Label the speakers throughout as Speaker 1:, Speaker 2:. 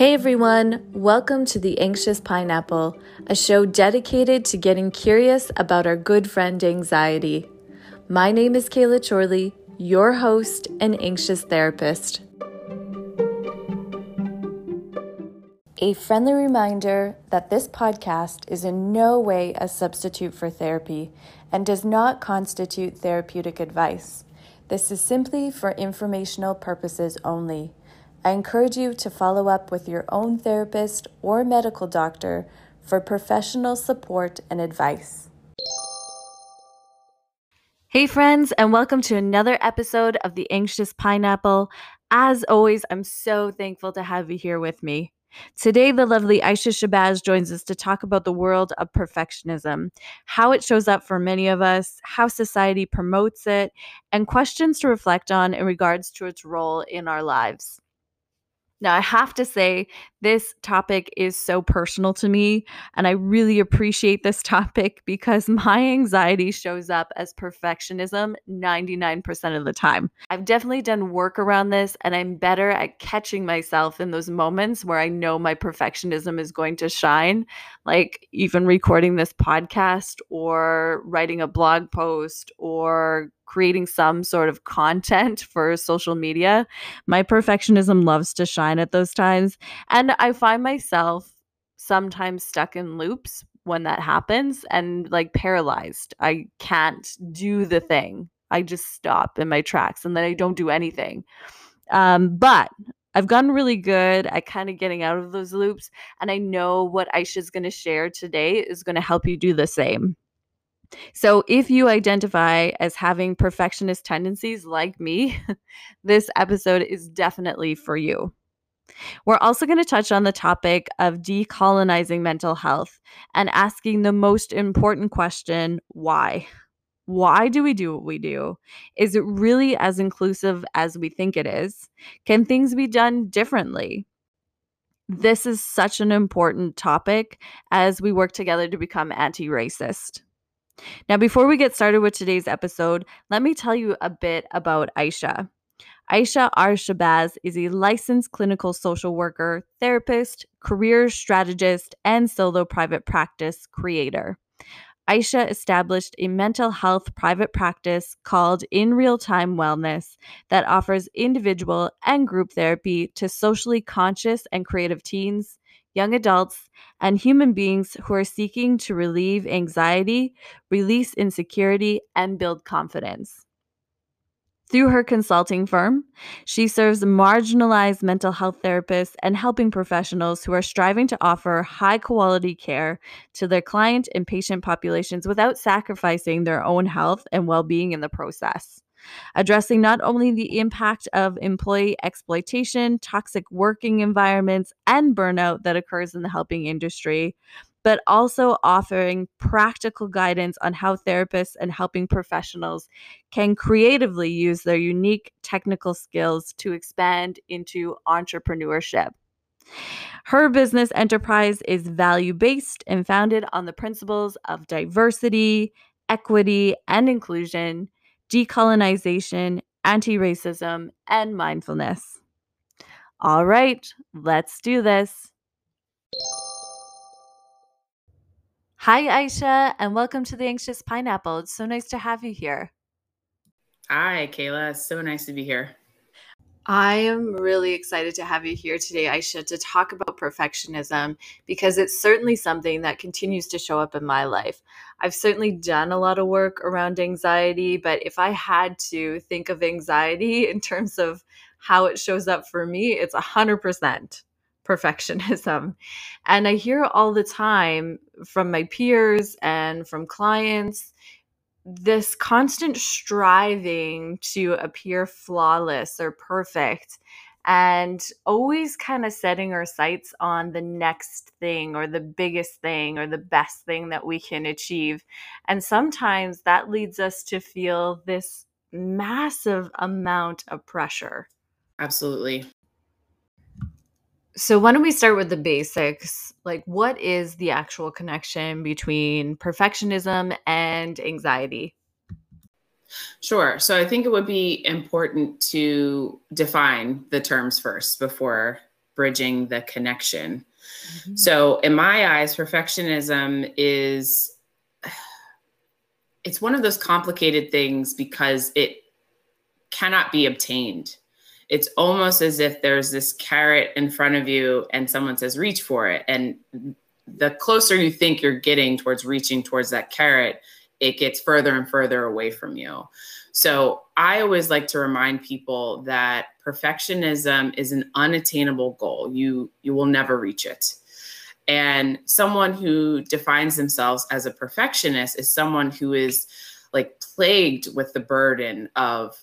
Speaker 1: Hey everyone, welcome to The Anxious Pineapple, a show dedicated to getting curious about our good friend anxiety. My name is Kayla Chorley, your host and anxious therapist. A friendly reminder that this podcast is in no way a substitute for therapy and does not constitute therapeutic advice. This is simply for informational purposes only. I encourage you to follow up with your own therapist or medical doctor for professional support and advice. Hey, friends, and welcome to another episode of The Anxious Pineapple. As always, I'm so thankful to have you here with me. Today, the lovely Aisha Shabazz joins us to talk about the world of perfectionism, how it shows up for many of us, how society promotes it, and questions to reflect on in regards to its role in our lives. Now, I have to say, this topic is so personal to me, and I really appreciate this topic because my anxiety shows up as perfectionism 99% of the time. I've definitely done work around this, and I'm better at catching myself in those moments where I know my perfectionism is going to shine, like even recording this podcast or writing a blog post or creating some sort of content for social media, my perfectionism loves to shine at those times. And I find myself sometimes stuck in loops when that happens and like paralyzed. I can't do the thing. I just stop in my tracks and then I don't do anything. Um, but I've gotten really good at kind of getting out of those loops. And I know what Aisha's going to share today is going to help you do the same. So, if you identify as having perfectionist tendencies like me, this episode is definitely for you. We're also going to touch on the topic of decolonizing mental health and asking the most important question why? Why do we do what we do? Is it really as inclusive as we think it is? Can things be done differently? This is such an important topic as we work together to become anti racist. Now, before we get started with today's episode, let me tell you a bit about Aisha. Aisha R. Shabazz is a licensed clinical social worker, therapist, career strategist, and solo private practice creator. Aisha established a mental health private practice called In Real Time Wellness that offers individual and group therapy to socially conscious and creative teens, young adults, and human beings who are seeking to relieve anxiety, release insecurity, and build confidence. Through her consulting firm, she serves marginalized mental health therapists and helping professionals who are striving to offer high quality care to their client and patient populations without sacrificing their own health and well being in the process addressing not only the impact of employee exploitation, toxic working environments, and burnout that occurs in the helping industry, but also offering practical guidance on how therapists and helping professionals can creatively use their unique technical skills to expand into entrepreneurship. Her business enterprise is value based and founded on the principles of diversity, equity, and inclusion, decolonization, anti racism, and mindfulness. All right, let's do this. Hi, Aisha, and welcome to the Anxious Pineapple. It's so nice to have you here.
Speaker 2: Hi, Kayla. It's so nice to be here.
Speaker 1: I am really excited to have you here today, Aisha, to talk about perfectionism because it's certainly something that continues to show up in my life. I've certainly done a lot of work around anxiety, but if I had to think of anxiety in terms of how it shows up for me, it's 100% perfectionism. And I hear all the time from my peers and from clients this constant striving to appear flawless or perfect and always kind of setting our sights on the next thing or the biggest thing or the best thing that we can achieve. And sometimes that leads us to feel this massive amount of pressure.
Speaker 2: Absolutely.
Speaker 1: So, why don't we start with the basics? Like, what is the actual connection between perfectionism and anxiety?
Speaker 2: Sure. So, I think it would be important to define the terms first before bridging the connection. Mm-hmm. So, in my eyes, perfectionism is it's one of those complicated things because it cannot be obtained. It's almost as if there's this carrot in front of you and someone says reach for it and the closer you think you're getting towards reaching towards that carrot, it gets further and further away from you. So I always like to remind people that perfectionism is an unattainable goal. You you will never reach it. And someone who defines themselves as a perfectionist is someone who is like plagued with the burden of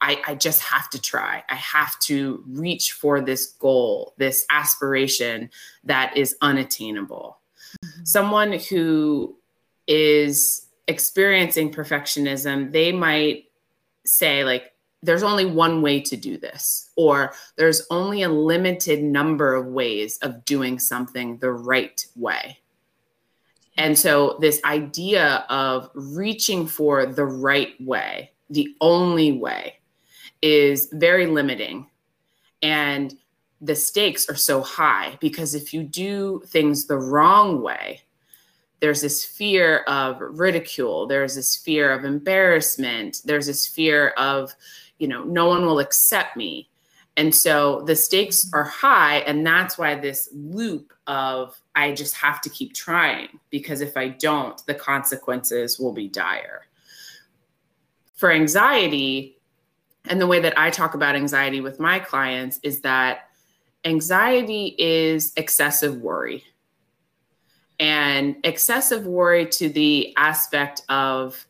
Speaker 2: I, I, just have to try. I have to reach for this goal, this aspiration that is unattainable. Mm-hmm. Someone who is experiencing perfectionism, they might say, like, there's only one way to do this, or there's only a limited number of ways of doing something the right way. And so, this idea of reaching for the right way, the only way, is very limiting. And the stakes are so high because if you do things the wrong way, there's this fear of ridicule, there's this fear of embarrassment, there's this fear of, you know, no one will accept me. And so the stakes are high. And that's why this loop of I just have to keep trying because if I don't, the consequences will be dire. For anxiety, and the way that I talk about anxiety with my clients is that anxiety is excessive worry. And excessive worry to the aspect of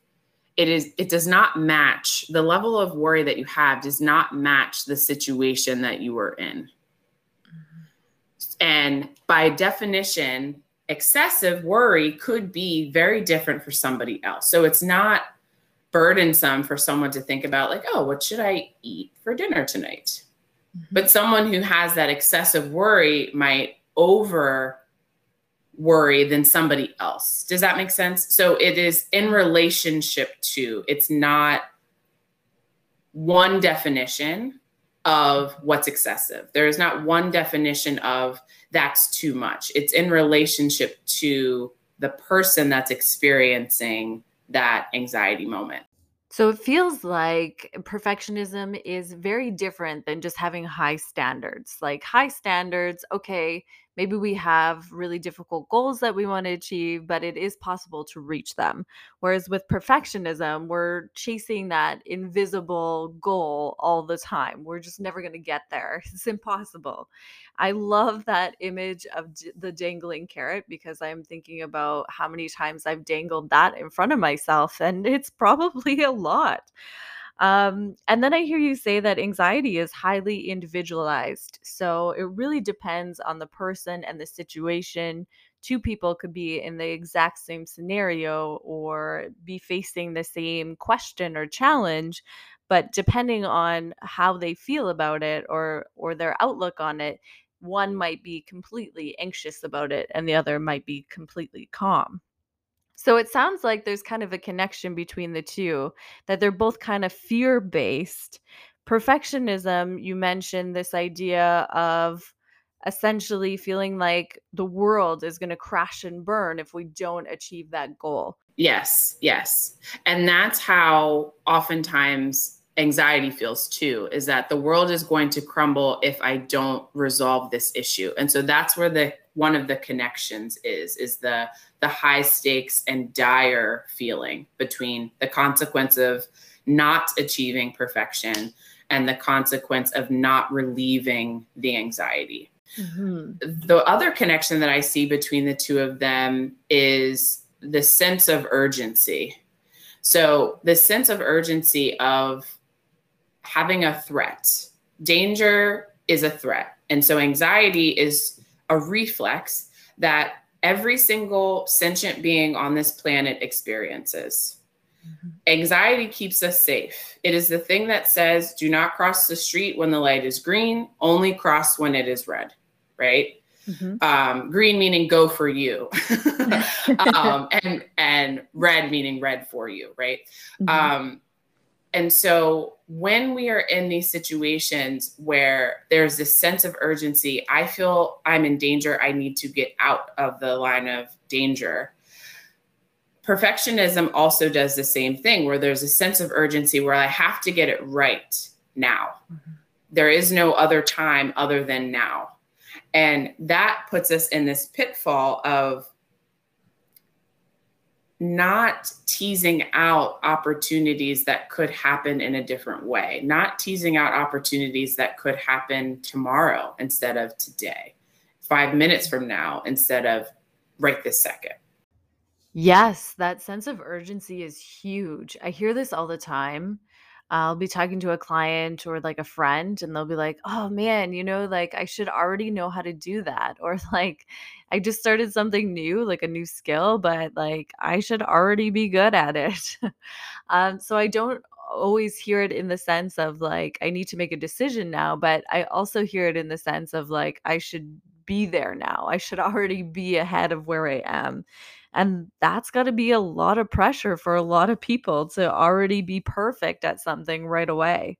Speaker 2: it is it does not match the level of worry that you have does not match the situation that you were in. And by definition, excessive worry could be very different for somebody else. So it's not burdensome for someone to think about like oh what should i eat for dinner tonight? Mm-hmm. but someone who has that excessive worry might over worry than somebody else. Does that make sense? So it is in relationship to it's not one definition of what's excessive. There is not one definition of that's too much. It's in relationship to the person that's experiencing that anxiety moment.
Speaker 1: So it feels like perfectionism is very different than just having high standards. Like high standards, okay, maybe we have really difficult goals that we want to achieve, but it is possible to reach them. Whereas with perfectionism, we're chasing that invisible goal all the time. We're just never going to get there. It's impossible. I love that image of d- the dangling carrot because I'm thinking about how many times I've dangled that in front of myself, and it's probably a lot. Um, and then I hear you say that anxiety is highly individualized. So it really depends on the person and the situation. Two people could be in the exact same scenario or be facing the same question or challenge, but depending on how they feel about it or or their outlook on it, one might be completely anxious about it and the other might be completely calm. So it sounds like there's kind of a connection between the two, that they're both kind of fear based. Perfectionism, you mentioned this idea of essentially feeling like the world is going to crash and burn if we don't achieve that goal.
Speaker 2: Yes, yes. And that's how oftentimes anxiety feels too is that the world is going to crumble if I don't resolve this issue. And so that's where the one of the connections is is the the high stakes and dire feeling between the consequence of not achieving perfection and the consequence of not relieving the anxiety. Mm-hmm. The other connection that I see between the two of them is the sense of urgency. So, the sense of urgency of having a threat. Danger is a threat. And so anxiety is a reflex that every single sentient being on this planet experiences. Mm-hmm. Anxiety keeps us safe. It is the thing that says, do not cross the street when the light is green, only cross when it is red, right? Mm-hmm. Um, green meaning go for you, um, and and red meaning red for you, right? Mm-hmm. Um, and so when we are in these situations where there's this sense of urgency, I feel I'm in danger, I need to get out of the line of danger. Perfectionism also does the same thing where there's a sense of urgency where I have to get it right now. Mm-hmm. There is no other time other than now. And that puts us in this pitfall of not teasing out opportunities that could happen in a different way, not teasing out opportunities that could happen tomorrow instead of today, five minutes from now instead of right this second.
Speaker 1: Yes, that sense of urgency is huge. I hear this all the time. I'll be talking to a client or like a friend, and they'll be like, oh man, you know, like I should already know how to do that. Or like, I just started something new, like a new skill, but like I should already be good at it. um, so I don't always hear it in the sense of like, I need to make a decision now, but I also hear it in the sense of like, I should be there now. I should already be ahead of where I am. And that's got to be a lot of pressure for a lot of people to already be perfect at something right away.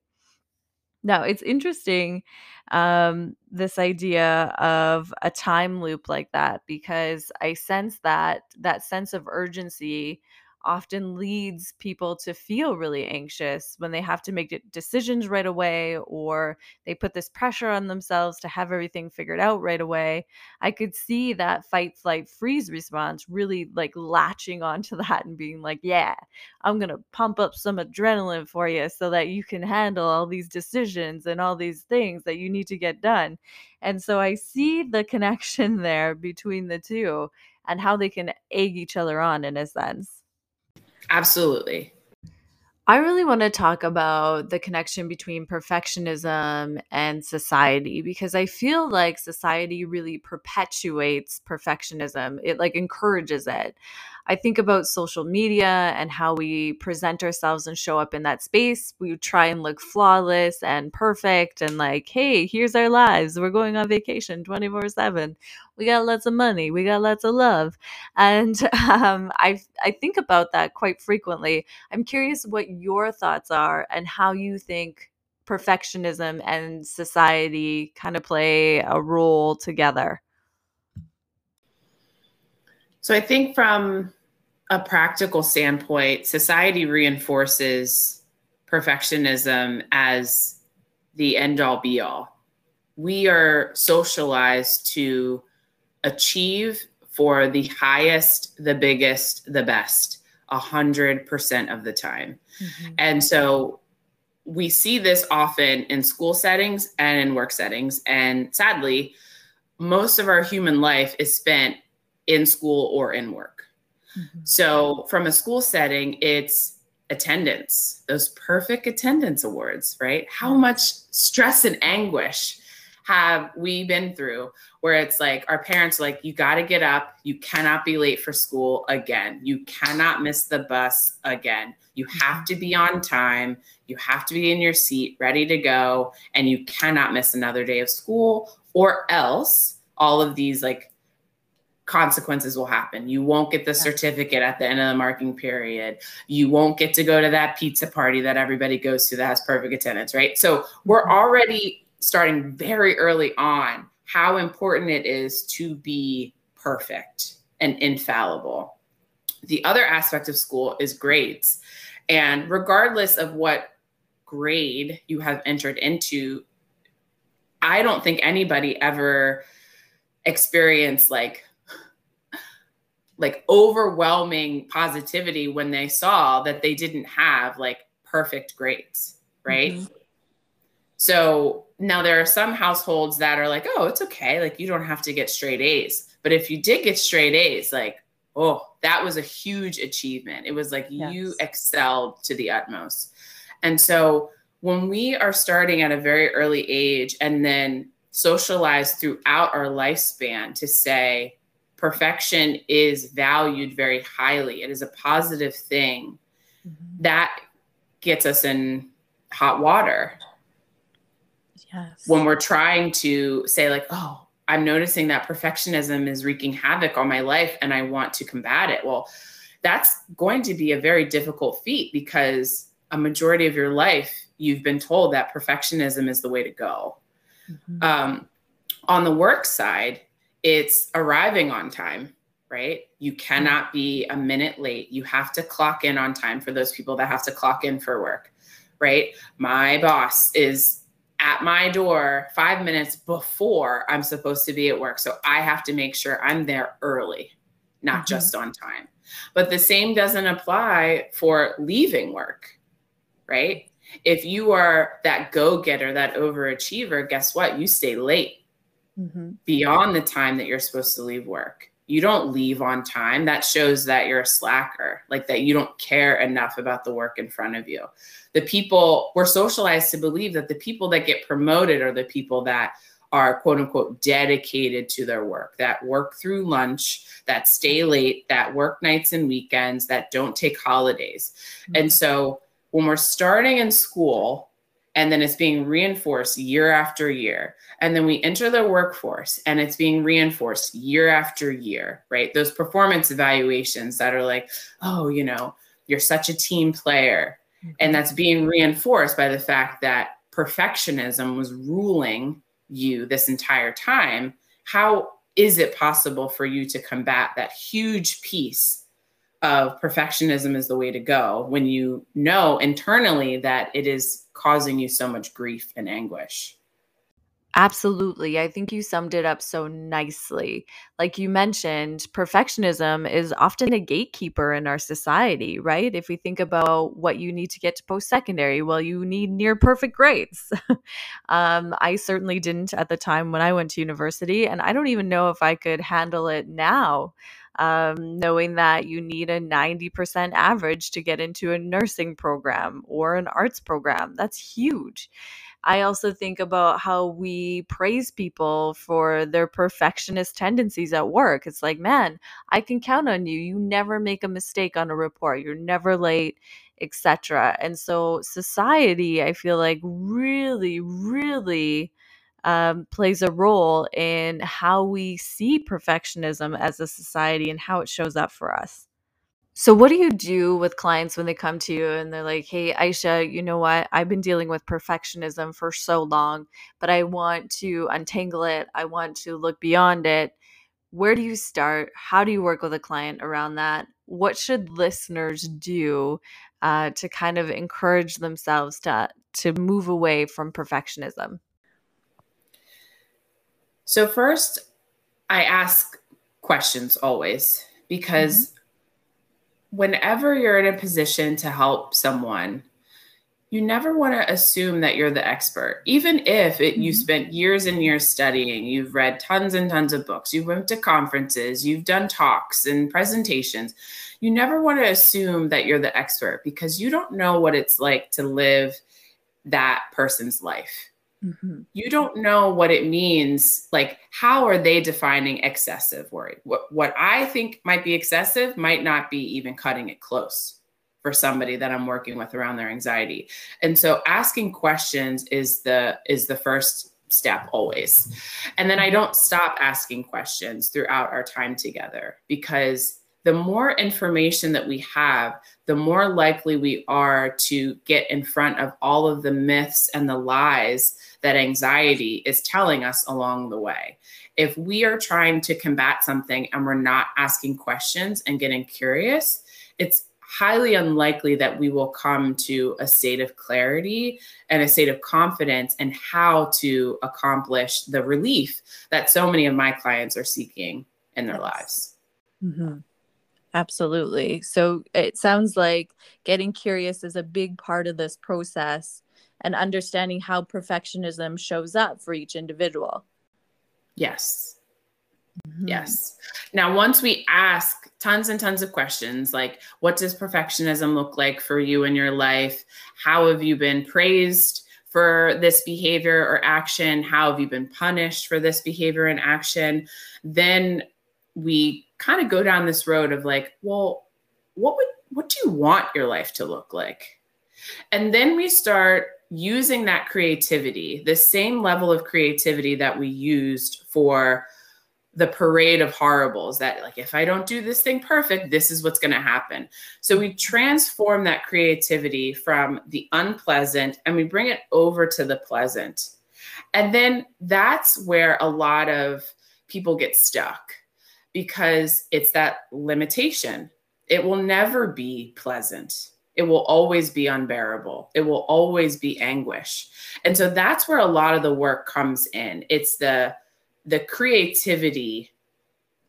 Speaker 1: Now, it's interesting um, this idea of a time loop like that because I sense that that sense of urgency often leads people to feel really anxious when they have to make decisions right away or they put this pressure on themselves to have everything figured out right away. I could see that fight, flight, freeze response really like latching onto that and being like, yeah, I'm going to pump up some adrenaline for you so that you can handle all these decisions and all these things that you need to get done. And so I see the connection there between the two and how they can egg each other on in a sense.
Speaker 2: Absolutely.
Speaker 1: I really want to talk about the connection between perfectionism and society because I feel like society really perpetuates perfectionism. It like encourages it. I think about social media and how we present ourselves and show up in that space. We try and look flawless and perfect and like, hey, here's our lives. We're going on vacation 24 7. We got lots of money. We got lots of love. And um, I, I think about that quite frequently. I'm curious what your thoughts are and how you think perfectionism and society kind of play a role together.
Speaker 2: So I think from a practical standpoint, society reinforces perfectionism as the end all be all. We are socialized to achieve for the highest, the biggest, the best, a hundred percent of the time. Mm-hmm. And so we see this often in school settings and in work settings. And sadly, most of our human life is spent in school or in work. Mm-hmm. So, from a school setting, it's attendance, those perfect attendance awards, right? How much stress and anguish have we been through where it's like our parents like you got to get up you cannot be late for school again you cannot miss the bus again you have mm-hmm. to be on time you have to be in your seat ready to go and you cannot miss another day of school or else all of these like consequences will happen. You won't get the certificate at the end of the marking period. You won't get to go to that pizza party that everybody goes to that has perfect attendance, right? So we're mm-hmm. already starting very early on how important it is to be perfect and infallible. The other aspect of school is grades. And regardless of what grade you have entered into, I don't think anybody ever experienced like like overwhelming positivity when they saw that they didn't have like perfect grades, right? Mm-hmm. So now there are some households that are like, oh, it's okay. Like you don't have to get straight A's. But if you did get straight A's, like, oh, that was a huge achievement. It was like yes. you excelled to the utmost. And so when we are starting at a very early age and then socialize throughout our lifespan to say, perfection is valued very highly. It is a positive thing. Mm-hmm. That gets us in hot water. Yes. When we're trying to say, like, oh, I'm noticing that perfectionism is wreaking havoc on my life and I want to combat it. Well, that's going to be a very difficult feat because a majority of your life you've been told that perfectionism is the way to go. Mm-hmm. Um, on the work side, it's arriving on time, right? You cannot be a minute late. You have to clock in on time for those people that have to clock in for work, right? My boss is at my door five minutes before I'm supposed to be at work. So I have to make sure I'm there early, not mm-hmm. just on time. But the same doesn't apply for leaving work, right? If you are that go getter, that overachiever, guess what? You stay late mm-hmm. beyond the time that you're supposed to leave work. You don't leave on time. That shows that you're a slacker, like that you don't care enough about the work in front of you. The people we're socialized to believe that the people that get promoted are the people that are quote unquote dedicated to their work, that work through lunch, that stay late, that work nights and weekends, that don't take holidays. Mm-hmm. And so when we're starting in school, and then it's being reinforced year after year. And then we enter the workforce and it's being reinforced year after year, right? Those performance evaluations that are like, oh, you know, you're such a team player. Mm-hmm. And that's being reinforced by the fact that perfectionism was ruling you this entire time, how is it possible for you to combat that huge piece of perfectionism is the way to go when you know internally that it is causing you so much grief and anguish?
Speaker 1: Absolutely. I think you summed it up so nicely. Like you mentioned, perfectionism is often a gatekeeper in our society, right? If we think about what you need to get to post secondary, well, you need near perfect grades. um, I certainly didn't at the time when I went to university, and I don't even know if I could handle it now. Um, knowing that you need a 90% average to get into a nursing program or an arts program. That's huge. I also think about how we praise people for their perfectionist tendencies at work. It's like, man, I can count on you. You never make a mistake on a report. You're never late, etc. And so society, I feel like really really um, plays a role in how we see perfectionism as a society and how it shows up for us. So, what do you do with clients when they come to you and they're like, hey, Aisha, you know what? I've been dealing with perfectionism for so long, but I want to untangle it. I want to look beyond it. Where do you start? How do you work with a client around that? What should listeners do uh, to kind of encourage themselves to, to move away from perfectionism?
Speaker 2: So, first, I ask questions always because. Mm-hmm whenever you're in a position to help someone, you never want to assume that you're the expert. Even if it, you mm-hmm. spent years and years studying, you've read tons and tons of books, you went to conferences, you've done talks and presentations, you never want to assume that you're the expert because you don't know what it's like to live that person's life. Mm-hmm. You don't know what it means. Like, how are they defining excessive worry? What, what I think might be excessive might not be even cutting it close for somebody that I'm working with around their anxiety. And so asking questions is the is the first step always. And then I don't stop asking questions throughout our time together because the more information that we have, the more likely we are to get in front of all of the myths and the lies that anxiety is telling us along the way. If we are trying to combat something and we're not asking questions and getting curious, it's highly unlikely that we will come to a state of clarity and a state of confidence and how to accomplish the relief that so many of my clients are seeking in their yes. lives.
Speaker 1: Mm-hmm. Absolutely. So it sounds like getting curious is a big part of this process and understanding how perfectionism shows up for each individual.
Speaker 2: Yes. Mm-hmm. Yes. Now, once we ask tons and tons of questions like, what does perfectionism look like for you in your life? How have you been praised for this behavior or action? How have you been punished for this behavior and action? Then we kind of go down this road of like, well, what would what do you want your life to look like? And then we start using that creativity, the same level of creativity that we used for the parade of horribles that like if i don't do this thing perfect this is what's going to happen. So we transform that creativity from the unpleasant and we bring it over to the pleasant. And then that's where a lot of people get stuck because it's that limitation. It will never be pleasant it will always be unbearable it will always be anguish and so that's where a lot of the work comes in it's the the creativity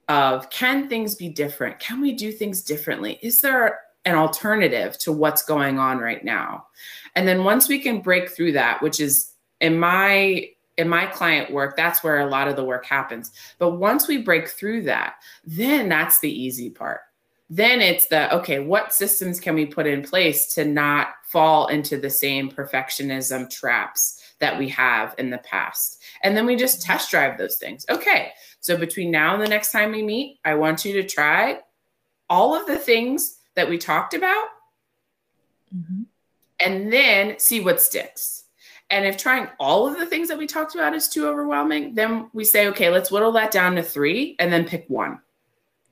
Speaker 2: of can things be different? Can we do things differently? Is there an alternative to what's going on right now? And then once we can break through that, which is in my in my client work, that's where a lot of the work happens. But once we break through that, then that's the easy part. Then it's the okay, what systems can we put in place to not fall into the same perfectionism traps that we have in the past? And then we just test drive those things. Okay, so between now and the next time we meet, I want you to try all of the things that we talked about mm-hmm. and then see what sticks. And if trying all of the things that we talked about is too overwhelming, then we say, okay, let's whittle that down to three and then pick one.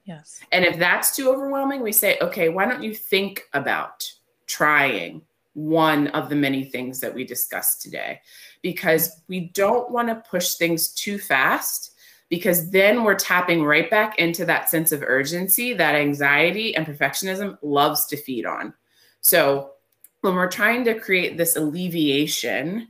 Speaker 1: Yes.
Speaker 2: And if that's too overwhelming, we say, okay, why don't you think about trying one of the many things that we discussed today? Because we don't want to push things too fast because then we're tapping right back into that sense of urgency that anxiety and perfectionism loves to feed on. So when we're trying to create this alleviation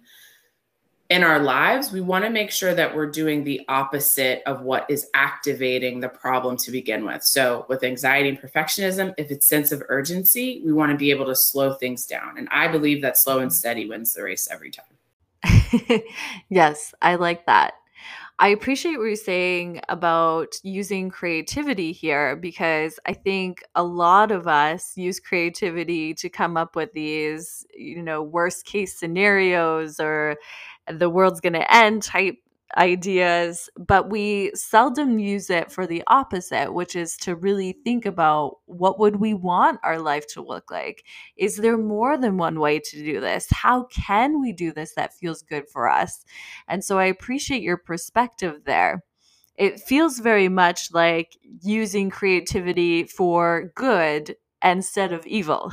Speaker 2: in our lives, we want to make sure that we're doing the opposite of what is activating the problem to begin with. So, with anxiety and perfectionism, if it's sense of urgency, we want to be able to slow things down. And I believe that slow and steady wins the race every time.
Speaker 1: yes, I like that. I appreciate what you're saying about using creativity here because I think a lot of us use creativity to come up with these, you know, worst case scenarios or the world's going to end type ideas, but we seldom use it for the opposite, which is to really think about what would we want our life to look like? Is there more than one way to do this? How can we do this that feels good for us? And so I appreciate your perspective there. It feels very much like using creativity for good instead of evil.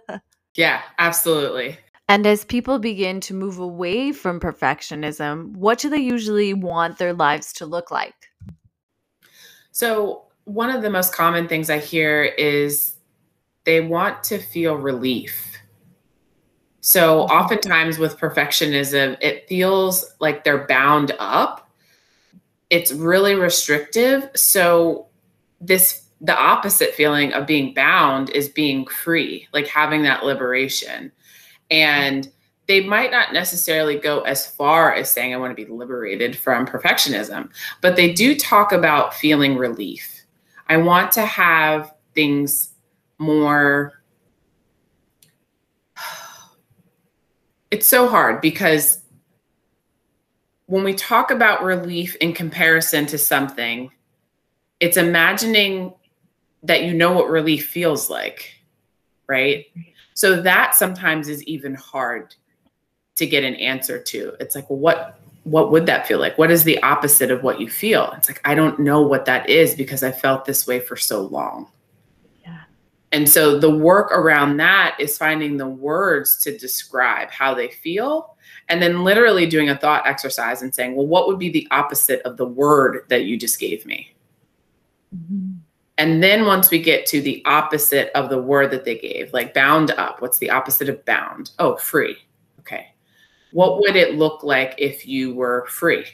Speaker 2: yeah, absolutely.
Speaker 1: And as people begin to move away from perfectionism, what do they usually want their lives to look like?
Speaker 2: So, one of the most common things I hear is they want to feel relief. So, mm-hmm. oftentimes with perfectionism, it feels like they're bound up. It's really restrictive. So, this the opposite feeling of being bound is being free, like having that liberation. And they might not necessarily go as far as saying, I want to be liberated from perfectionism, but they do talk about feeling relief. I want to have things more. It's so hard because when we talk about relief in comparison to something, it's imagining that you know what relief feels like, right? So that sometimes is even hard to get an answer to. It's like, well, what what would that feel like? What is the opposite of what you feel? It's like I don't know what that is because I felt this way for so long. Yeah. And so the work around that is finding the words to describe how they feel and then literally doing a thought exercise and saying, well, what would be the opposite of the word that you just gave me? Mm-hmm. And then once we get to the opposite of the word that they gave, like bound up, what's the opposite of bound? Oh, free. Okay. What would it look like if you were free?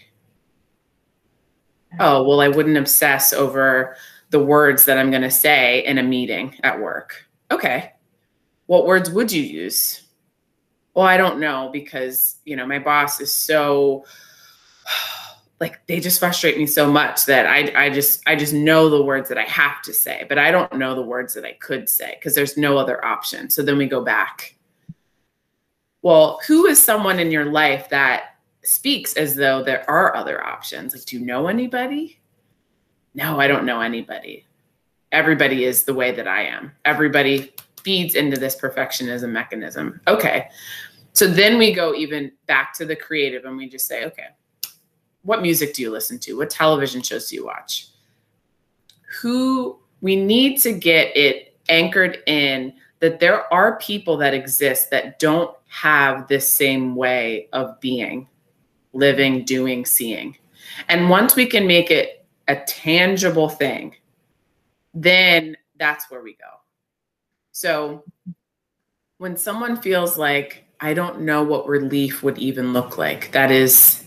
Speaker 2: Oh, well, I wouldn't obsess over the words that I'm going to say in a meeting at work. Okay. What words would you use? Well, I don't know because, you know, my boss is so like they just frustrate me so much that I I just I just know the words that I have to say, but I don't know the words that I could say because there's no other option. So then we go back. Well, who is someone in your life that speaks as though there are other options? Like, do you know anybody? No, I don't know anybody. Everybody is the way that I am. Everybody feeds into this perfectionism mechanism. Okay. So then we go even back to the creative and we just say, okay, what music do you listen to? What television shows do you watch? Who we need to get it anchored in that there are people that exist that don't have this same way of being, living, doing, seeing. And once we can make it a tangible thing, then that's where we go. So when someone feels like, I don't know what relief would even look like, that is,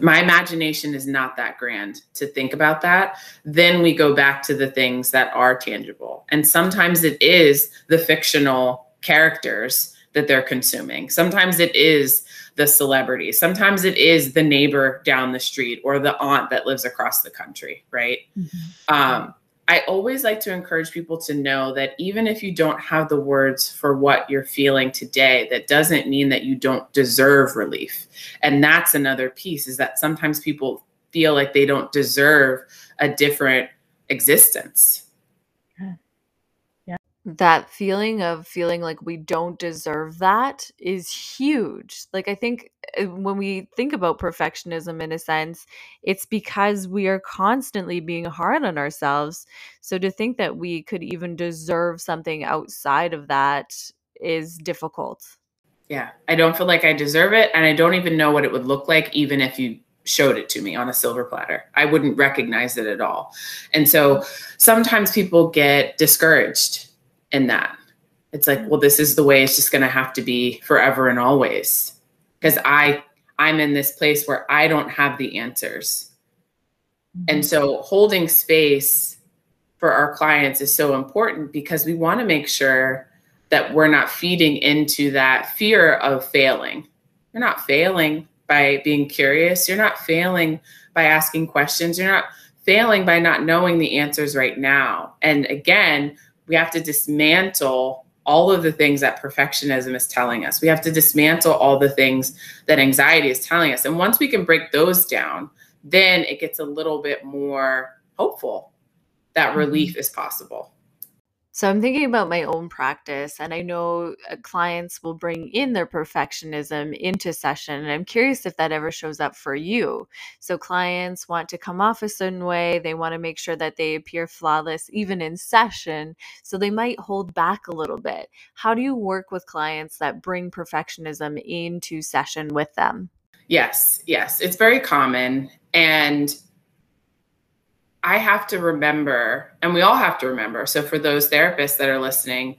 Speaker 2: my imagination is not that grand to think about that. Then we go back to the things that are tangible. And sometimes it is the fictional characters that they're consuming. Sometimes it is the celebrity. Sometimes it is the neighbor down the street or the aunt that lives across the country, right? Mm-hmm. Um, I always like to encourage people to know that even if you don't have the words for what you're feeling today, that doesn't mean that you don't deserve relief. And that's another piece is that sometimes people feel like they don't deserve a different existence
Speaker 1: that feeling of feeling like we don't deserve that is huge. Like, I think uh, when we think about perfectionism in a sense, it's because we are constantly being hard on ourselves. So to think that we could even deserve something outside of that is difficult.
Speaker 2: Yeah, I don't feel like I deserve it. And I don't even know what it would look like, even if you showed it to me on a silver platter. I wouldn't recognize it at all. And so sometimes people get discouraged in that. It's like, well, this is the way it's just going to have to be forever and always. Because I I'm in this place where I don't have the answers. Mm-hmm. And so holding space for our clients is so important because we want to make sure that we're not feeding into that fear of failing. You're not failing by being curious. You're not failing by asking questions. You're not failing by not knowing the answers right now. And again, we have to dismantle all of the things that perfectionism is telling us. We have to dismantle all the things that anxiety is telling us. And once we can break those down, then it gets a little bit more hopeful that mm-hmm. relief is possible.
Speaker 1: So I'm thinking about my own practice, and I know uh, clients will bring in their perfectionism into session. And I'm curious if that ever shows up for you. So clients want to come off a certain way, they want to make sure that they appear flawless even in session. So they might hold back a little bit. How do you work with clients that bring perfectionism into session with them?
Speaker 2: Yes, yes, it's very common. And I have to remember, and we all have to remember. So, for those therapists that are listening,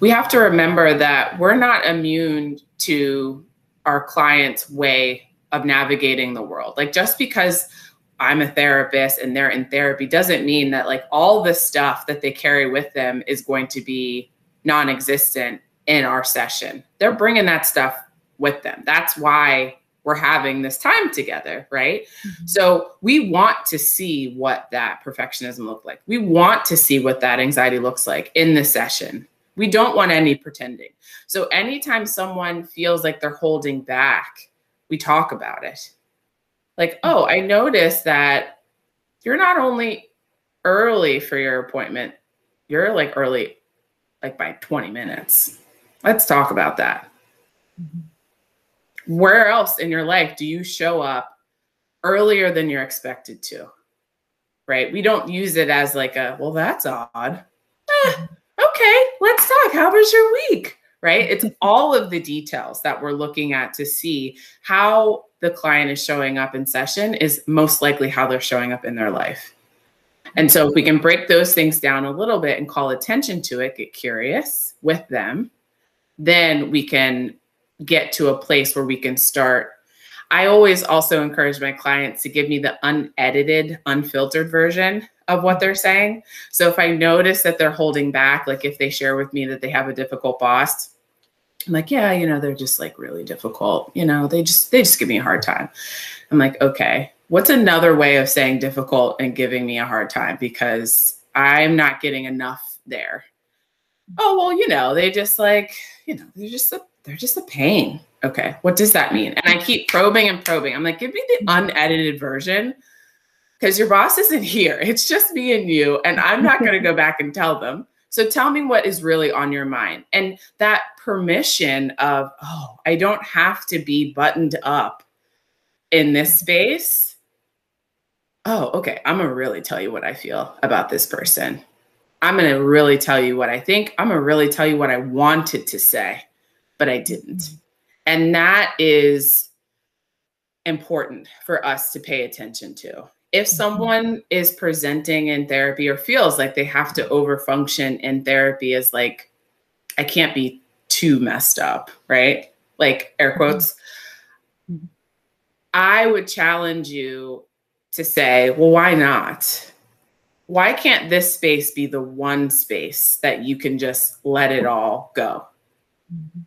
Speaker 2: we have to remember that we're not immune to our client's way of navigating the world. Like, just because I'm a therapist and they're in therapy doesn't mean that, like, all the stuff that they carry with them is going to be non existent in our session. They're bringing that stuff with them. That's why we're having this time together, right? Mm-hmm. So we want to see what that perfectionism look like. We want to see what that anxiety looks like in the session. We don't want any pretending. So anytime someone feels like they're holding back, we talk about it. Like, mm-hmm. oh, I noticed that you're not only early for your appointment, you're like early, like by 20 minutes. Let's talk about that. Mm-hmm where else in your life do you show up earlier than you're expected to? Right? We don't use it as like a, well, that's odd. Eh, okay, let's talk. How was your week? Right? It's all of the details that we're looking at to see how the client is showing up in session is most likely how they're showing up in their life. And so if we can break those things down a little bit and call attention to it, get curious with them, then we can get to a place where we can start. I always also encourage my clients to give me the unedited, unfiltered version of what they're saying. So if I notice that they're holding back, like if they share with me that they have a difficult boss, I'm like, yeah, you know, they're just like really difficult. You know, they just they just give me a hard time. I'm like, okay, what's another way of saying difficult and giving me a hard time because I'm not getting enough there. Oh, well, you know, they just like, you know, they're just a they're just a pain. Okay, what does that mean? And I keep probing and probing. I'm like, give me the unedited version because your boss isn't here. It's just me and you, and I'm not going to go back and tell them. So tell me what is really on your mind. And that permission of, oh, I don't have to be buttoned up in this space oh, okay, I'm going to really tell you what I feel about this person. I'm going to really tell you what I think. I'm going to really tell you what I wanted to say, but I didn't. And that is important for us to pay attention to. If mm-hmm. someone is presenting in therapy or feels like they have to overfunction in therapy as like, I can't be too messed up, right? Like air mm-hmm. quotes. I would challenge you to say, well, why not? Why can't this space be the one space that you can just let it all go? Mm-hmm.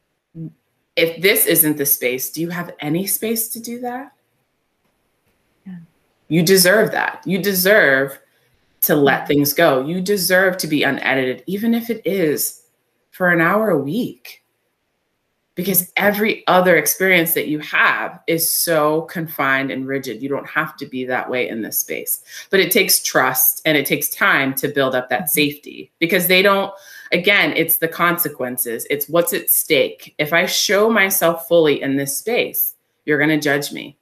Speaker 2: If this isn't the space, do you have any space to do that? Yeah. You deserve that. You deserve to let things go. You deserve to be unedited, even if it is for an hour a week because every other experience that you have is so confined and rigid. You don't have to be that way in this space. But it takes trust and it takes time to build up that mm-hmm. safety because they don't, again, it's the consequences, it's what's at stake. If I show myself fully in this space, you're going to judge me.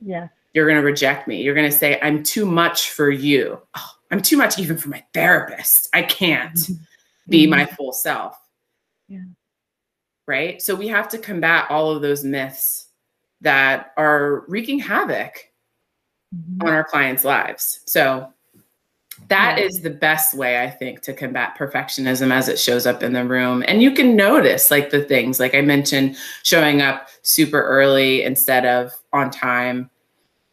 Speaker 1: Yeah.
Speaker 2: You're going to reject me. You're going to say, I'm too much for you. Oh, I'm too much even for my therapist. I can't mm-hmm. be my mm-hmm. full self.
Speaker 1: Yeah
Speaker 2: right? So we have to combat all of those myths that are wreaking havoc mm-hmm. on our clients' lives. So that yeah. is the best way I think to combat perfectionism as it shows up in the room. And you can notice like the things like I mentioned showing up super early instead of on time.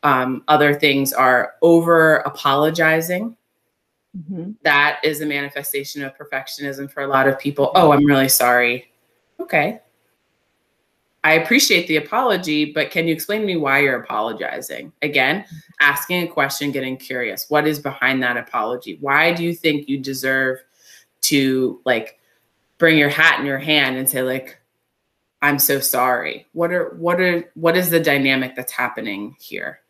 Speaker 2: Um, other things are over apologizing. Mm-hmm. That is a manifestation of perfectionism for a lot of people. Oh, I'm really sorry okay. I appreciate the apology, but can you explain to me why you're apologizing? Again, asking a question, getting curious. What is behind that apology? Why do you think you deserve to like bring your hat in your hand and say like I'm so sorry? What are what are what is the dynamic that's happening here?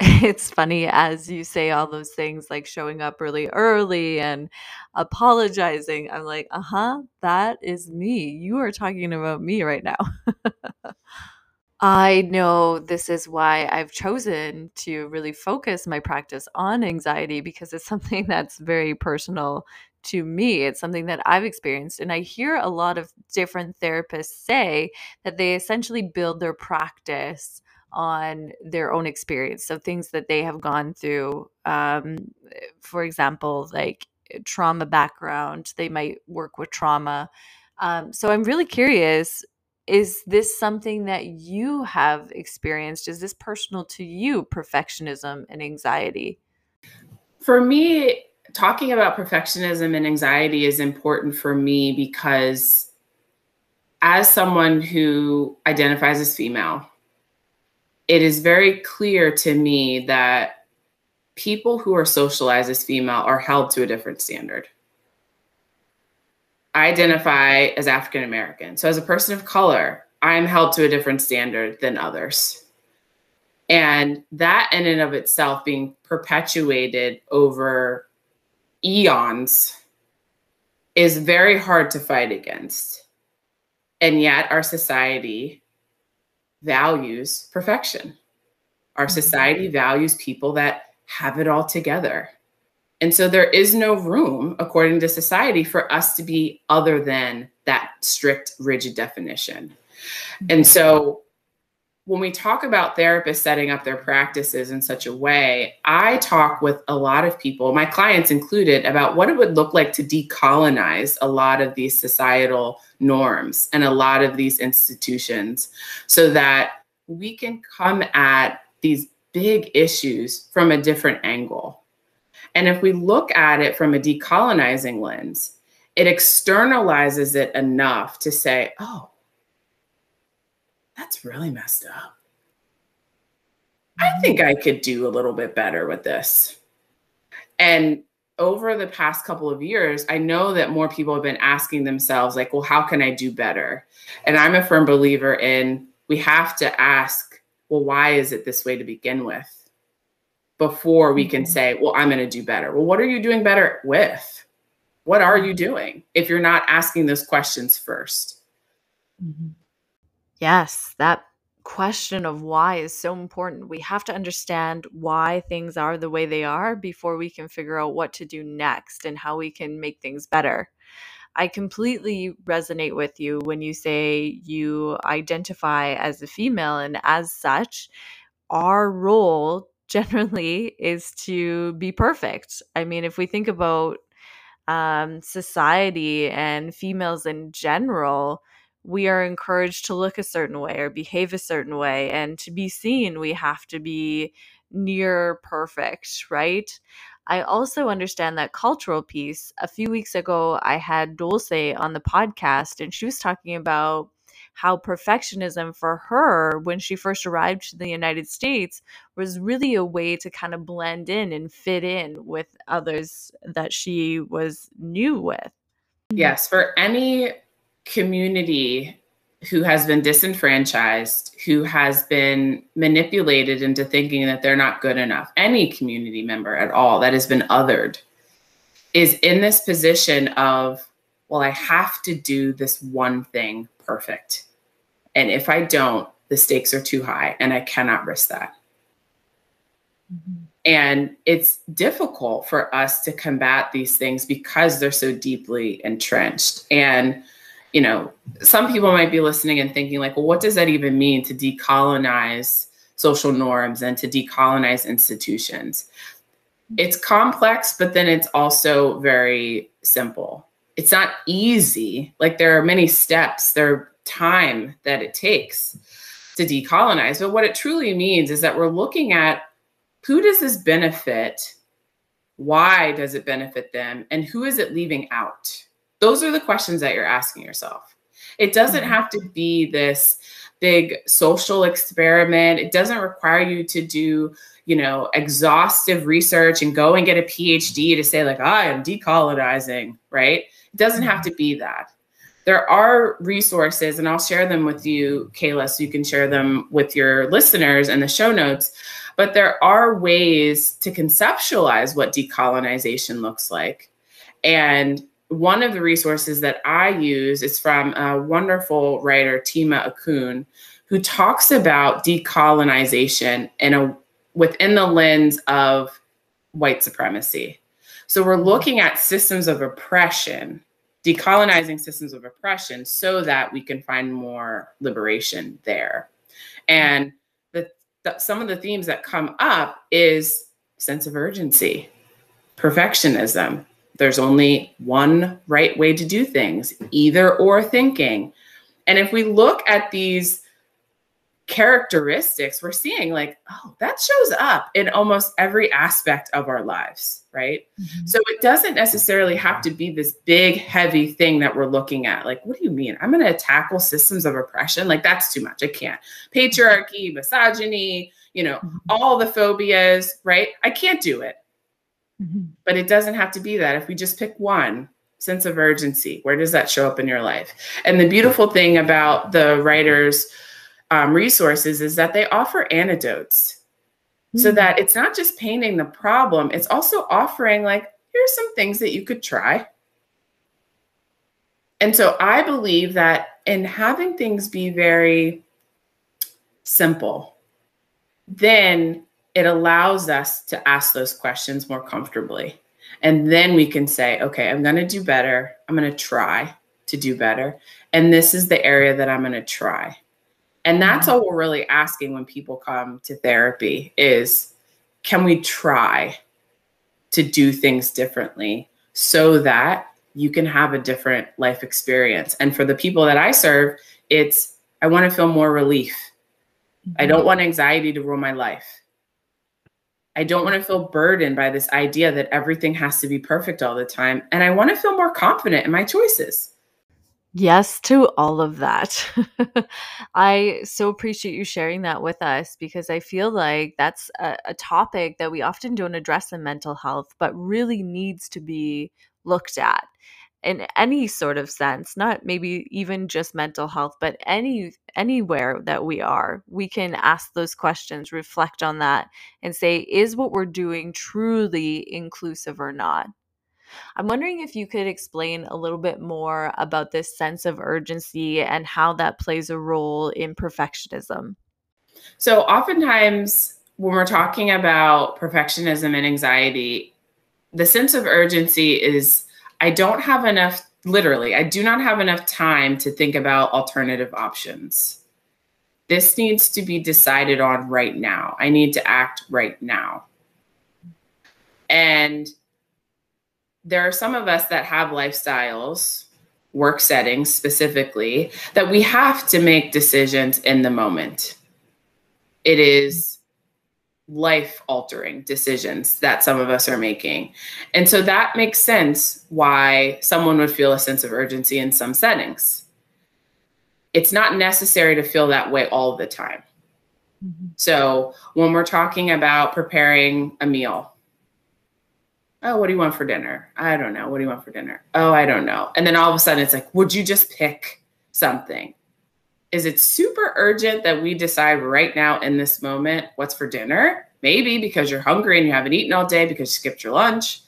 Speaker 1: it's funny as you say all those things like showing up really early and apologizing. I'm like, uh huh, that is me. You are talking about me right now. I know this is why I've chosen to really focus my practice on anxiety because it's something that's very personal to me. It's something that I've experienced. And I hear a lot of different therapists say that they essentially build their practice on their own experience. So things that they have gone through, um, for example, like eh, trauma background, they might work with trauma. Um, so I'm really curious is this something that you have experienced? Is this personal to you, perfectionism and anxiety?
Speaker 2: For me, talking about perfectionism and anxiety is important for me because as someone who identifies as female, it is very clear to me that people who are socialized as female are held to a different standard. I identify as African American. So, as a person of color, I'm held to a different standard than others. And that, in and of itself, being perpetuated over eons, is very hard to fight against. And yet, our society values perfection. Our mm-hmm. society values people that have it all together. And so there is no room, according to society, for us to be other than that strict, rigid definition. And so when we talk about therapists setting up their practices in such a way, I talk with a lot of people, my clients included, about what it would look like to decolonize a lot of these societal norms and a lot of these institutions so that we can come at these big issues from a different angle. And if we look at it from a decolonizing lens, it externalizes it enough to say, oh, that's really messed up. I think I could do a little bit better with this. And over the past couple of years, I know that more people have been asking themselves, like, well, how can I do better? And I'm a firm believer in we have to ask, well, why is it this way to begin with? Before we can mm-hmm. say, well, I'm going to do better. Well, what are you doing better with? What are you doing if you're not asking those questions 1st
Speaker 1: mm-hmm. Yes, that question of why is so important. We have to understand why things are the way they are before we can figure out what to do next and how we can make things better. I completely resonate with you when you say you identify as a female, and as such, our role generally is to be perfect. I mean, if we think about um, society and females in general, we are encouraged to look a certain way or behave a certain way. And to be seen, we have to be near perfect, right? I also understand that cultural piece. A few weeks ago, I had Dulce on the podcast, and she was talking about how perfectionism for her when she first arrived to the United States was really a way to kind of blend in and fit in with others that she was new with.
Speaker 2: Yes, for any community who has been disenfranchised, who has been manipulated into thinking that they're not good enough, any community member at all that has been othered is in this position of, well, I have to do this one thing perfect. And if I don't, the stakes are too high and I cannot risk that. Mm-hmm. And it's difficult for us to combat these things because they're so deeply entrenched. And you know, some people might be listening and thinking, like, well, what does that even mean to decolonize social norms and to decolonize institutions? It's complex, but then it's also very simple. It's not easy. Like, there are many steps, there are time that it takes to decolonize. But what it truly means is that we're looking at who does this benefit? Why does it benefit them? And who is it leaving out? Those are the questions that you're asking yourself. It doesn't mm-hmm. have to be this big social experiment. It doesn't require you to do, you know, exhaustive research and go and get a PhD to say, like, I am decolonizing, right? It doesn't have to be that. There are resources, and I'll share them with you, Kayla, so you can share them with your listeners in the show notes. But there are ways to conceptualize what decolonization looks like. And one of the resources that I use is from a wonderful writer, Tema Okun, who talks about decolonization in a within the lens of white supremacy. So we're looking at systems of oppression, decolonizing systems of oppression so that we can find more liberation there. And the, the some of the themes that come up is sense of urgency, perfectionism, there's only one right way to do things, either or thinking. And if we look at these characteristics, we're seeing like, oh, that shows up in almost every aspect of our lives, right? Mm-hmm. So it doesn't necessarily have to be this big, heavy thing that we're looking at. Like, what do you mean? I'm going to tackle systems of oppression? Like, that's too much. I can't. Patriarchy, misogyny, you know, mm-hmm. all the phobias, right? I can't do it. Mm-hmm. But it doesn't have to be that. If we just pick one, sense of urgency, where does that show up in your life? And the beautiful thing about the writer's um, resources is that they offer antidotes. Mm-hmm. So that it's not just painting the problem, it's also offering, like, here's some things that you could try. And so I believe that in having things be very simple, then it allows us to ask those questions more comfortably. And then we can say, okay, I'm going to do better. I'm going to try to do better. And this is the area that I'm going to try. And that's mm-hmm. all we're really asking when people come to therapy is can we try to do things differently so that you can have a different life experience. And for the people that I serve, it's I want to feel more relief. I don't mm-hmm. want anxiety to rule my life. I don't want to feel burdened by this idea that everything has to be perfect all the time. And I want to feel more confident in my choices.
Speaker 1: Yes to all of that. I so appreciate you sharing that with us because I feel like that's a, a, topic that we often don't address in mental health, but really needs to be looked at in any sort of sense not maybe even just mental health but any anywhere that we are we can ask those questions reflect on that and say is what we're doing truly inclusive or not? I'm wondering if you could explain a little bit more about this sense of urgency and how that plays a role in perfectionism.
Speaker 2: So, oftentimes, when we're talking about perfectionism and anxiety, the sense of urgency is I don't have enough, literally, I do not have enough time to think about alternative options. This needs to be decided on right now. I need to act right now. And there are some of us that have lifestyles, work settings specifically, that we have to make decisions in the moment. It is life altering decisions that some of us are making. And so that makes sense why someone would feel a sense of urgency in some settings. It's not necessary to feel that way all the time. Mm-hmm. So when we're talking about preparing a meal, oh, what do you want for dinner? I don't know. What do you want for dinner? Oh, I don't know. And then all of a sudden it's like, would you just pick something? Is it super urgent that we decide right now in this moment what's for dinner? Maybe because you're hungry and you haven't eaten all day because you skipped your lunch.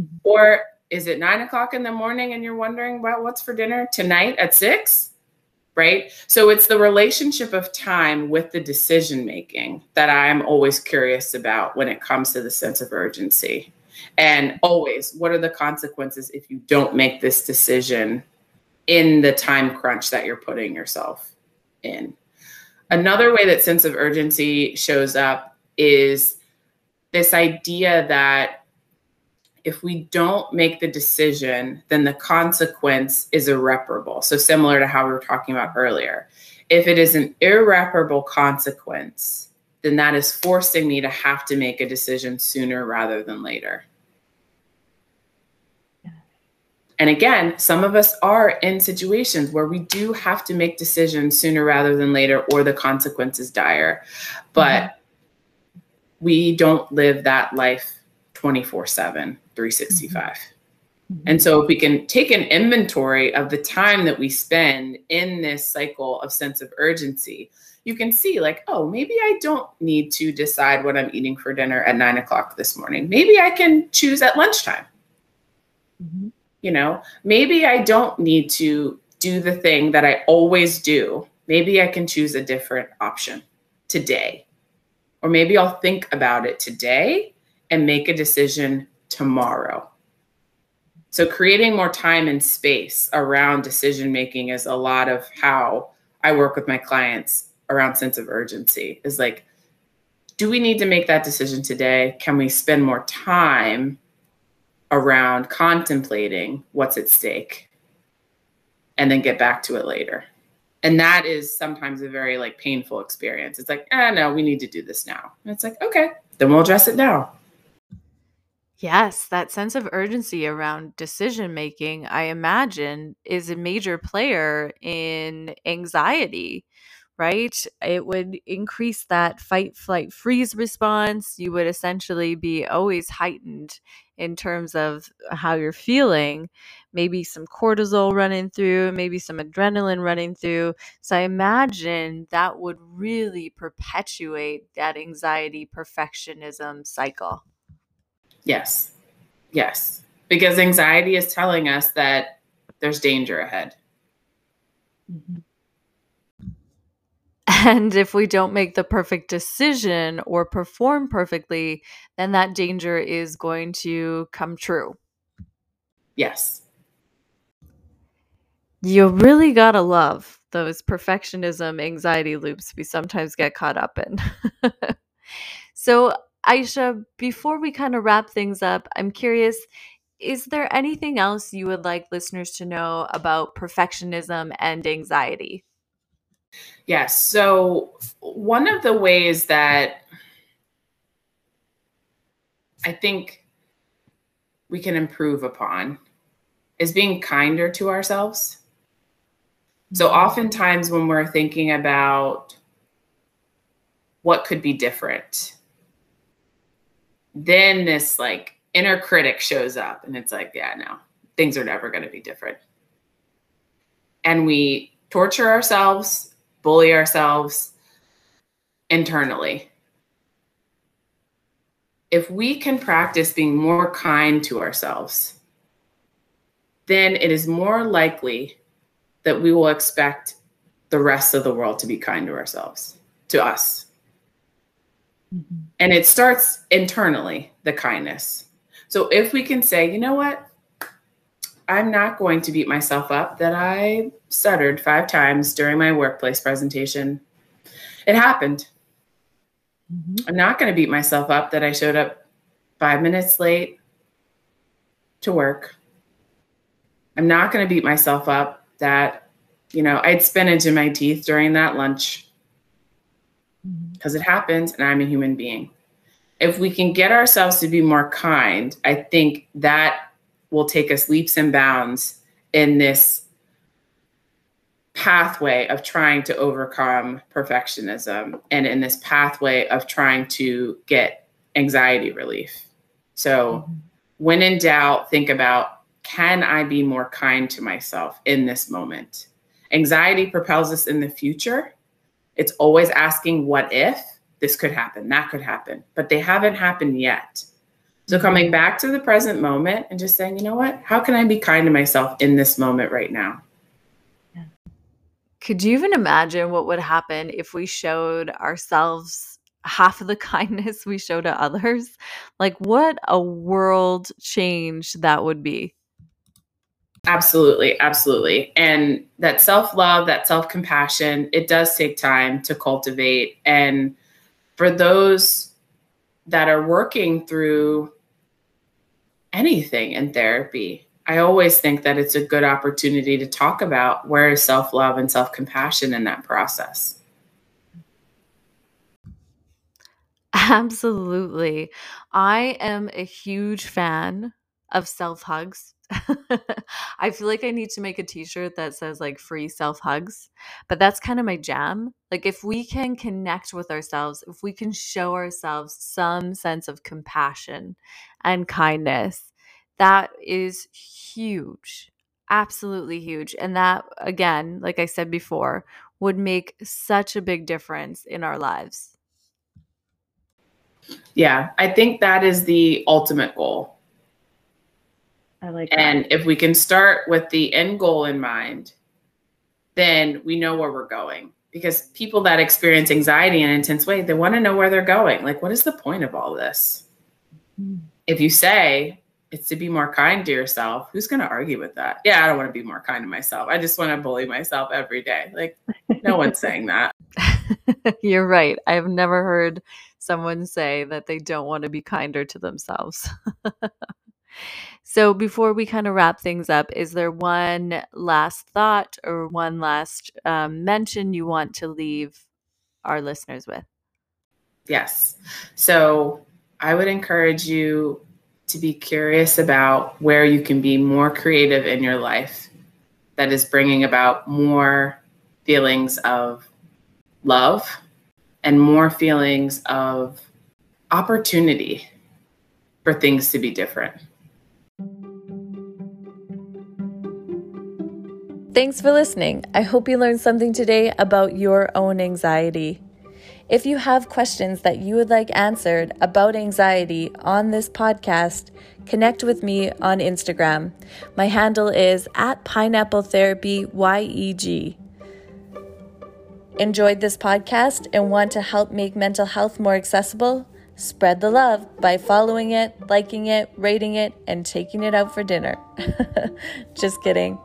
Speaker 2: Mm-hmm. Or is it nine o'clock in the morning and you're wondering about what's for dinner tonight at six? Right. So it's the relationship of time with the decision making that I'm always curious about when it comes to the sense of urgency. And always, what are the consequences if you don't make this decision in the time crunch that you're putting yourself in? Another way that sense of urgency shows up is this idea that if we don't make the decision, then the consequence is irreparable. So, similar to how we were talking about earlier, if it is an irreparable consequence, then that is forcing me to have to make a decision sooner rather than later. And again, some of us are in situations where we do have to make decisions sooner rather than later, or the consequence is dire. But mm-hmm. we don't live that life 24 7, 365. Mm-hmm. And so, if we can take an inventory of the time that we spend in this cycle of sense of urgency, you can see, like, oh, maybe I don't need to decide what I'm eating for dinner at nine o'clock this morning. Maybe I can choose at lunchtime. Mm-hmm you know, maybe I don't need to do the thing that I always do. Maybe I can choose a different option today. Or maybe I'll think about it today and make a decision tomorrow. So, creating more time and space around decision making is a lot of how I work with my clients around sense of urgency. Is like, do we need to make that decision today? Can we spend more time around contemplating what's at stake and then get back to it later. And that is sometimes a very like painful experience. It's like, ah, no, we need to do this now. And it's like, okay, then we'll address it now.
Speaker 1: Yes, that sense of urgency around decision making, I imagine, is a major player in anxiety right? It would increase that fight, flight, freeze response. You would essentially be always heightened in terms of how you're feeling. Maybe some cortisol running through, maybe some adrenaline running through. So I imagine that would really perpetuate that anxiety perfectionism cycle.
Speaker 2: Yes. Yes. Because anxiety is telling us that there's danger ahead. Mm-hmm.
Speaker 1: And if we don't make the perfect decision or perform perfectly, then that danger is going to come true.
Speaker 2: Yes.
Speaker 1: You really got to love those perfectionism anxiety loops we sometimes get caught up in. so, Aisha, before we kind of wrap things up, I'm curious is there anything else you would like listeners to know about perfectionism and anxiety?
Speaker 2: Yes. So, one of the ways that I think we can improve upon is being kinder to ourselves. So, mm-hmm. oftentimes when we're thinking about what could be different, then this like inner critic shows up and it's like, yeah, no, things are never going to be different. And we torture ourselves bully ourselves internally. If we can practice being more kind to ourselves, then it is more likely that we will expect the rest of the world to be kind to ourselves, to us. Mm-hmm. And it starts internally, the kindness. So if we can say, you know what? I'm not going to beat myself up that I stuttered five times during my workplace presentation. It happened. Mm-hmm. I'm not going to beat myself up that I showed up five minutes late to work. I'm not going to beat myself up that, you know, I had spinach in my teeth during that lunch because mm-hmm. it happens and I'm a human being. If we can get ourselves to be more kind, I think that will take us leaps and bounds in this pathway of trying to overcome perfectionism and in this pathway of trying to get anxiety relief. So, mm-hmm. when in doubt, think about can I be more kind to myself in this moment? Anxiety propels us in the future. It's always asking, what if this could happen, that could happen, but they haven't happened yet. So, mm-hmm. coming back to the present moment and just saying, you know what? How can I be kind to myself in this moment right now?
Speaker 1: Could you even imagine what would happen if we showed ourselves half of the kindness we show to others? Like, what a world change that would be.
Speaker 2: Absolutely, absolutely. And that self love, that self compassion, it does take time to cultivate. And for those that are working through anything in therapy, I always think that it's a good opportunity to talk about where is self love and self compassion in that process.
Speaker 1: Absolutely. I am a huge fan of self hugs. I feel like I need to make a t shirt that says like free self hugs, but that's kind of my jam. Like, if we can connect with ourselves, if we can show ourselves some sense of compassion and kindness, that is huge. Absolutely huge. And that, again, like I said before, would make such a big difference in our lives.
Speaker 2: Yeah, I think that is the ultimate goal
Speaker 1: I like
Speaker 2: that. And if we can start with the end goal in mind, then we know where we're going. Because people that experience anxiety in an intense way, they want to know where they're going. Like, what is the point of all this? Mm-hmm. If you say it's to be more kind to yourself, who's going to argue with that? Yeah, I don't want to be more kind to myself. I just want to bully myself every day. Like, no one's saying that.
Speaker 1: You're right. I've never heard someone say that they don't want to be kinder to themselves. So, before we kind of wrap things up, is there one last thought or one last um, mention you want to leave our listeners with?
Speaker 2: Yes. So, I would encourage you to be curious about where you can be more creative in your life that is bringing about more feelings of love and more feelings of opportunity for things to be different.
Speaker 1: Thanks for listening. I hope you learned something today about your own anxiety. If you have questions that you would like answered about anxiety on this podcast, connect with me on Instagram. My handle is at Pineapple Therapy YEG. Enjoyed this podcast and want to help make mental health more accessible? Spread the love by following it, liking it, rating it, and taking it out for dinner. Just kidding.